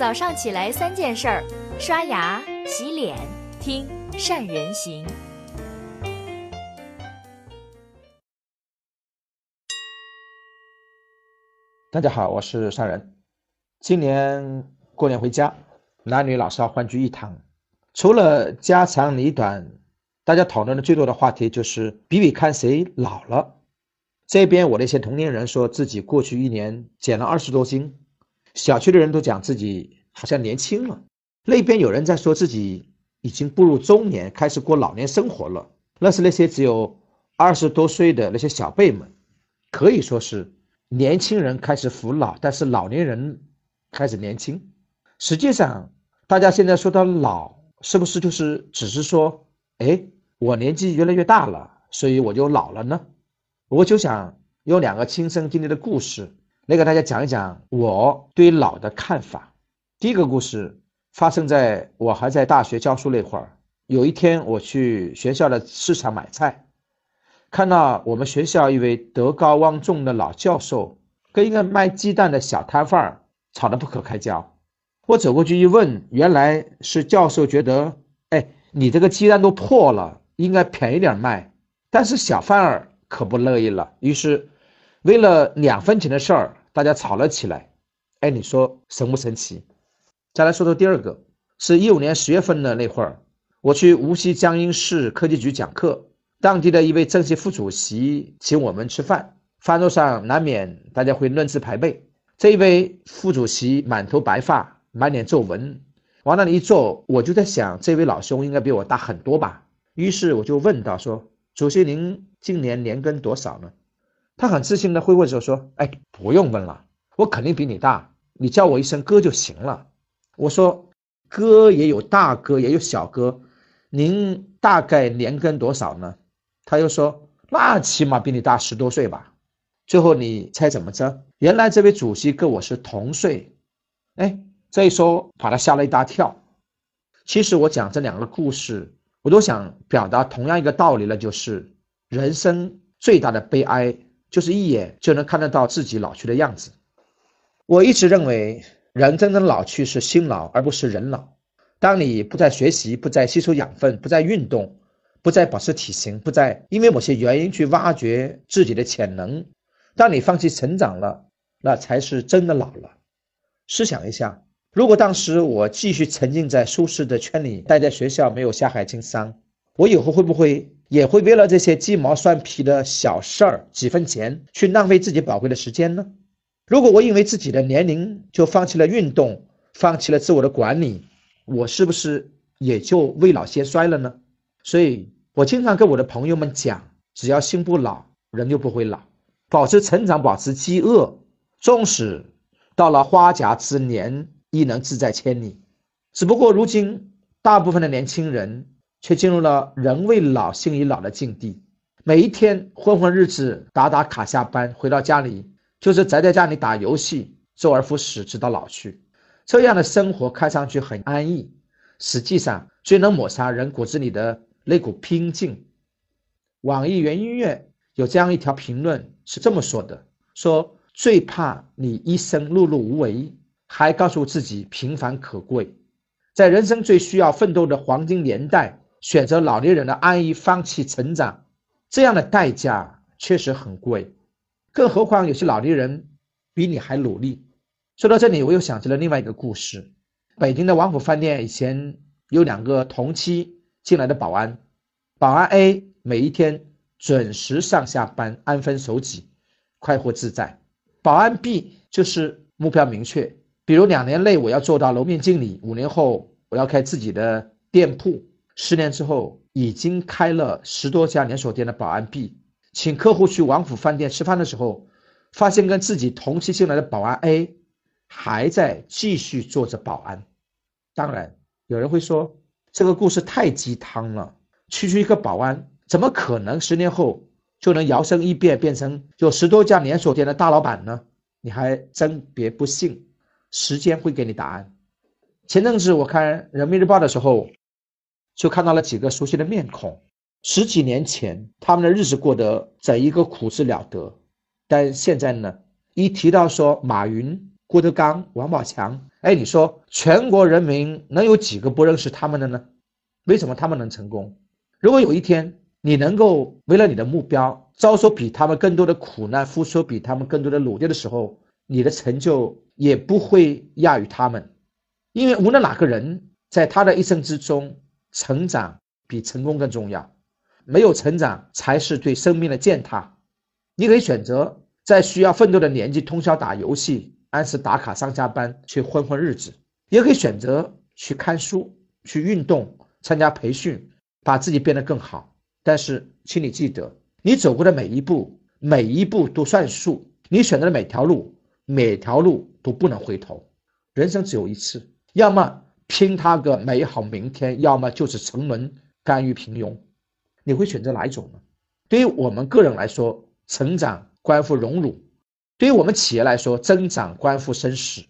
早上起来三件事儿：刷牙、洗脸、听善人行。大家好，我是善人。今年过年回家，男女老少欢聚一堂，除了家长里短，大家讨论的最多的话题就是比比看谁老了。这边我的一些同龄人说自己过去一年减了二十多斤，小区的人都讲自己好像年轻了。那边有人在说自己已经步入中年，开始过老年生活了。那是那些只有二十多岁的那些小辈们，可以说是。年轻人开始服老，但是老年人开始年轻。实际上，大家现在说到老，是不是就是只是说，哎，我年纪越来越大了，所以我就老了呢？我就想用两个亲身经历的故事来给大家讲一讲我对老的看法。第一个故事发生在我还在大学教书那会儿，有一天我去学校的市场买菜。看到我们学校一位德高望重的老教授跟一个卖鸡蛋的小摊贩儿吵得不可开交，我走过去一问，原来是教授觉得，哎，你这个鸡蛋都破了，应该便宜点卖，但是小贩儿可不乐意了，于是为了两分钱的事儿，大家吵了起来。哎，你说神不神奇？再来说说第二个，是一五年十月份的那会儿，我去无锡江阴市科技局讲课。当地的一位政协副主席请我们吃饭，饭桌上难免大家会论资排辈。这一位副主席满头白发，满脸皱纹，往那里一坐，我就在想，这位老兄应该比我大很多吧？于是我就问道：“说主席，您今年年根多少呢？”他很自信的挥挥手说：“哎，不用问了，我肯定比你大，你叫我一声哥就行了。”我说：“哥也有大哥，也有小哥，您大概年庚多少呢？”他又说：“那起码比你大十多岁吧。”最后你猜怎么着？原来这位主席跟我是同岁。哎，这一说把他吓了一大跳。其实我讲这两个故事，我都想表达同样一个道理了，就是人生最大的悲哀，就是一眼就能看得到自己老去的样子。我一直认为，人真正老去是心老，而不是人老。当你不再学习，不再吸收养分，不再运动。不再保持体型，不再因为某些原因去挖掘自己的潜能。当你放弃成长了，那才是真的老了。试想一下，如果当时我继续沉浸在舒适的圈里，待在学校没有下海经商，我以后会不会也会为了这些鸡毛蒜皮的小事儿、几分钱去浪费自己宝贵的时间呢？如果我因为自己的年龄就放弃了运动，放弃了自我的管理，我是不是也就未老先衰了呢？所以我经常跟我的朋友们讲，只要心不老，人就不会老。保持成长，保持饥饿，纵使到了花甲之年，亦能志在千里。只不过如今，大部分的年轻人却进入了人未老，心已老的境地。每一天混混日子，打打卡下班，回到家里就是宅在家里打游戏，周而复始，直到老去。这样的生活看上去很安逸，实际上最能抹杀人骨子里的。那股拼劲。网易云音乐有这样一条评论是这么说的：说最怕你一生碌碌无为，还告诉自己平凡可贵，在人生最需要奋斗的黄金年代，选择老年人的安逸，放弃成长，这样的代价确实很贵。更何况有些老年人比你还努力。说到这里，我又想起了另外一个故事：北京的王府饭店以前有两个同期。进来的保安，保安 A 每一天准时上下班，安分守己，快活自在。保安 B 就是目标明确，比如两年内我要做到楼面经理，五年后我要开自己的店铺，十年之后已经开了十多家连锁店的保安 B，请客户去王府饭店吃饭的时候，发现跟自己同期进来的保安 A 还在继续做着保安。当然，有人会说。这个故事太鸡汤了，区区一个保安，怎么可能十年后就能摇身一变变成有十多家连锁店的大老板呢？你还真别不信，时间会给你答案。前阵子我看人民日报的时候，就看到了几个熟悉的面孔。十几年前，他们的日子过得怎一个苦之了得，但现在呢，一提到说马云郭德纲、王宝强。哎，你说全国人民能有几个不认识他们的呢？为什么他们能成功？如果有一天你能够为了你的目标遭受比他们更多的苦难，付出比他们更多的努力的时候，你的成就也不会亚于他们。因为无论哪个人在他的一生之中，成长比成功更重要。没有成长才是对生命的践踏。你可以选择在需要奋斗的年纪通宵打游戏，按时打卡上下班去混混日子，也可以选择去看书、去运动、参加培训，把自己变得更好。但是，请你记得，你走过的每一步，每一步都算数。你选择的每条路，每条路都不能回头。人生只有一次，要么拼他个美好明天，要么就是沉沦，甘于平庸。你会选择哪一种呢？对于我们个人来说，成长关乎荣辱；对于我们企业来说，增长关乎生死。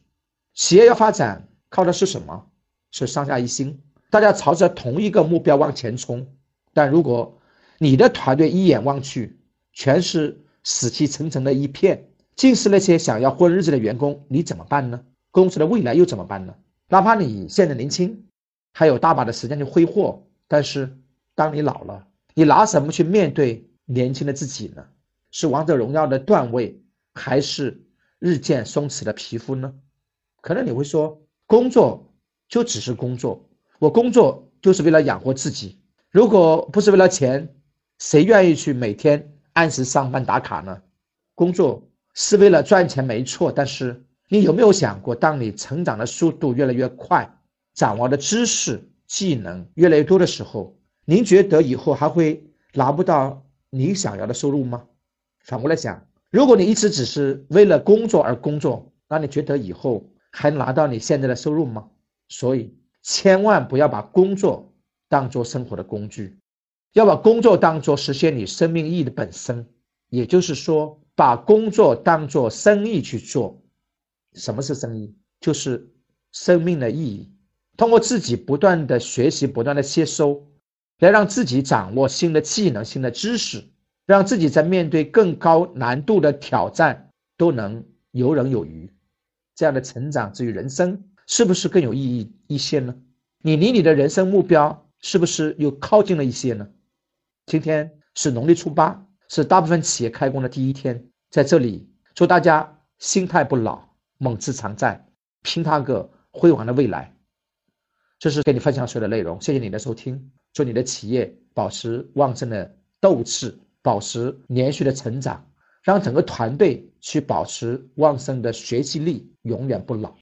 企业要发展，靠的是什么？是上下一心，大家朝着同一个目标往前冲。但如果你的团队一眼望去全是死气沉沉的一片，尽是那些想要混日子的员工，你怎么办呢？公司的未来又怎么办呢？哪怕你现在年轻，还有大把的时间去挥霍，但是当你老了，你拿什么去面对年轻的自己呢？是王者荣耀的段位，还是日渐松弛的皮肤呢？可能你会说，工作就只是工作，我工作就是为了养活自己。如果不是为了钱，谁愿意去每天按时上班打卡呢？工作是为了赚钱没错，但是你有没有想过，当你成长的速度越来越快，掌握的知识技能越来越多的时候？您觉得以后还会拿不到你想要的收入吗？反过来想，如果你一直只是为了工作而工作，那你觉得以后还拿到你现在的收入吗？所以千万不要把工作当做生活的工具，要把工作当做实现你生命意义的本身。也就是说，把工作当做生意去做。什么是生意？就是生命的意义。通过自己不断的学习，不断的吸收。来让自己掌握新的技能、新的知识，让自己在面对更高难度的挑战都能游刃有余。这样的成长至于人生，是不是更有意义一些呢？你离你的人生目标是不是又靠近了一些呢？今天是农历初八，是大部分企业开工的第一天，在这里祝大家心态不老，猛志常在，拼他个辉煌的未来。这是跟你分享所有的内容，谢谢你的收听。祝你的企业保持旺盛的斗志，保持连续的成长，让整个团队去保持旺盛的学习力，永远不老。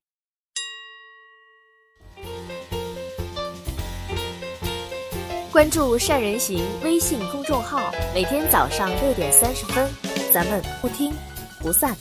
关注善人行微信公众号，每天早上六点三十分，咱们不听不散。